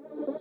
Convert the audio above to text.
you